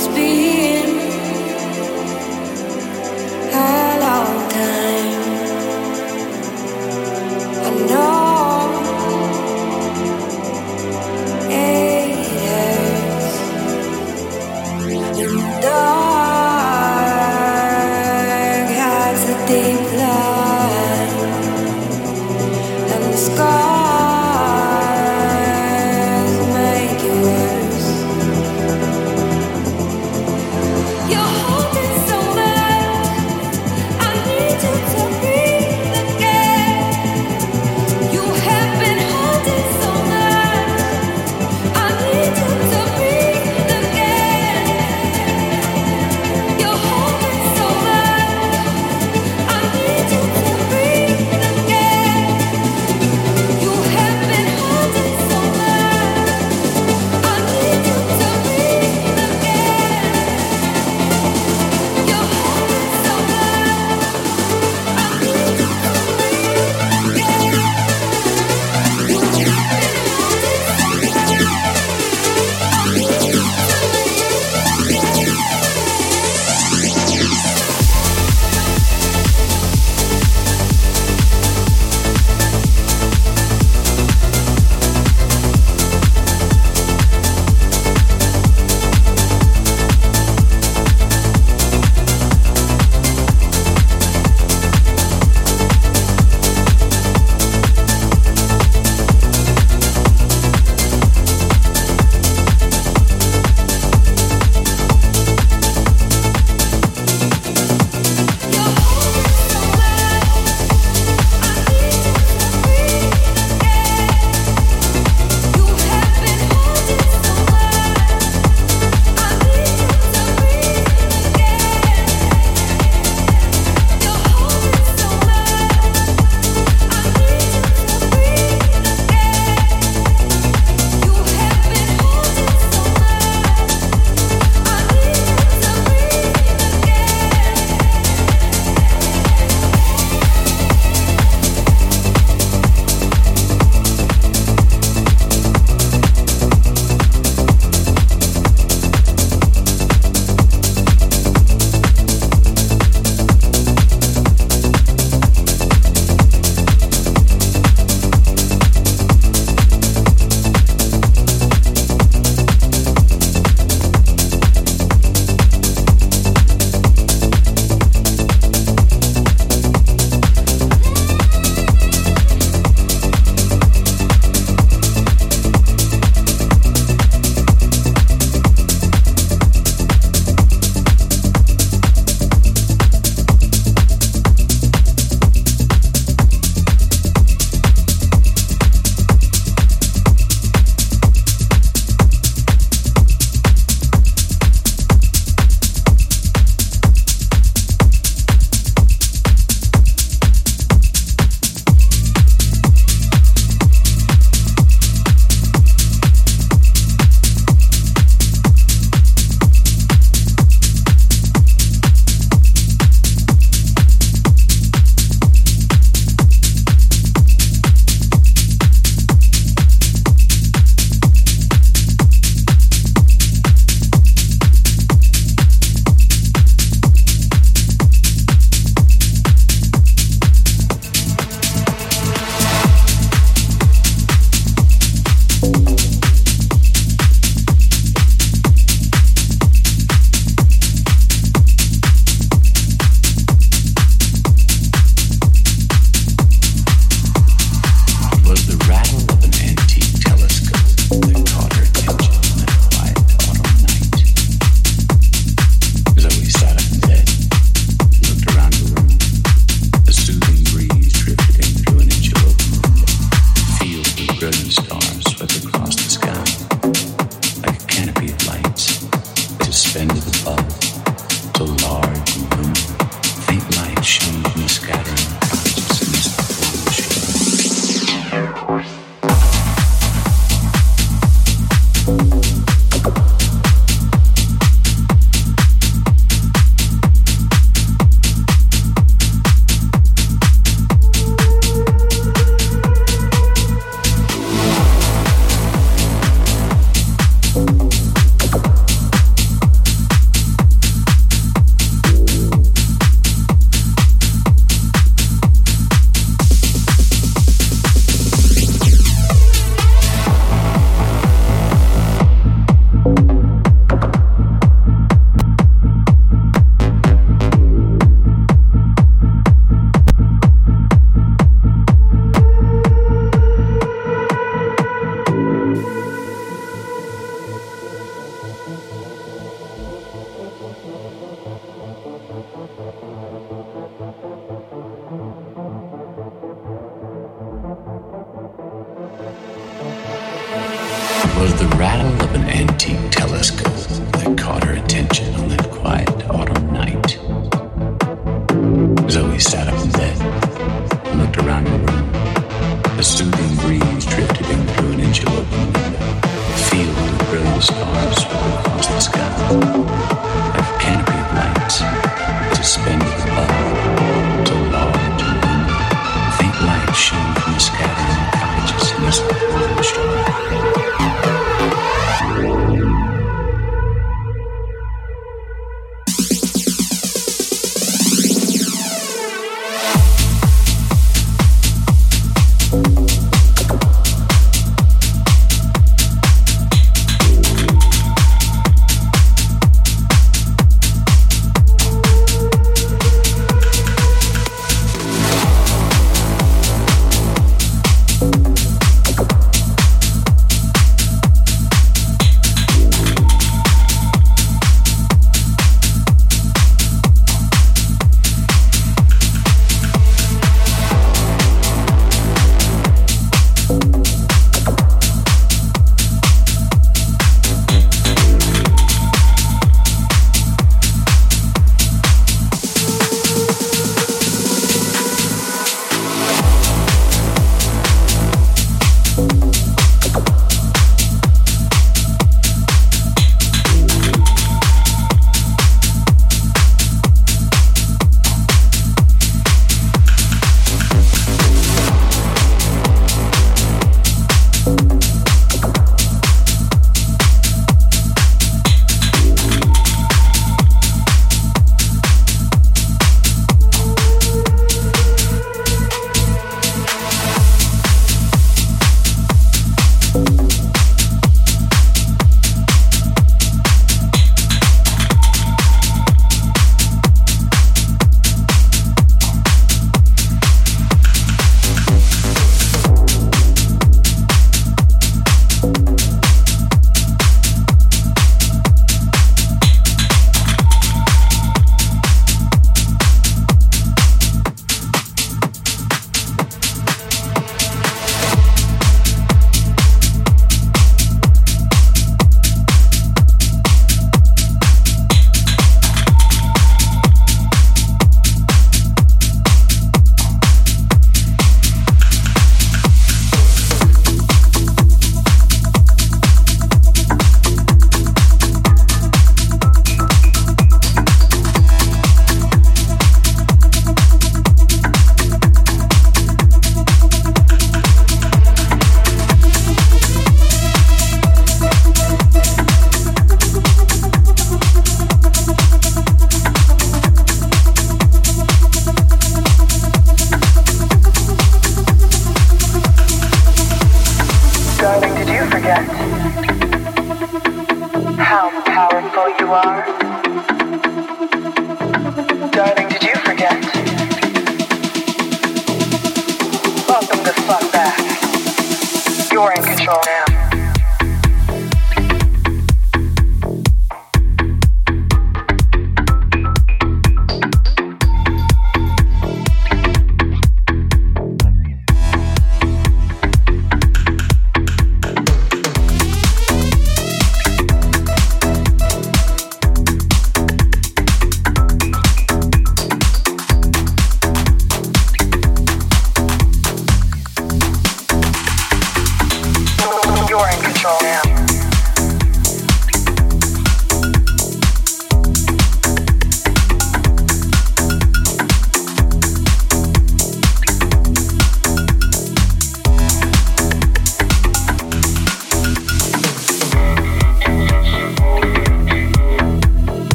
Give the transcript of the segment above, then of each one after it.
always be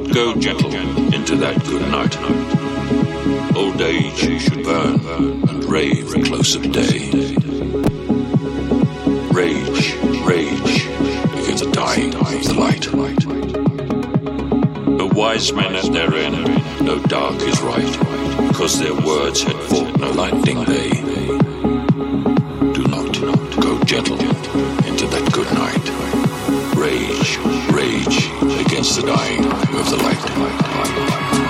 not go, gentlemen, into that good night. Old age should burn and rave at close day. Rage, rage against the dying of the light. The wise men at their end, know dark is right, because their words had fought no lightning they. against the dying of the light.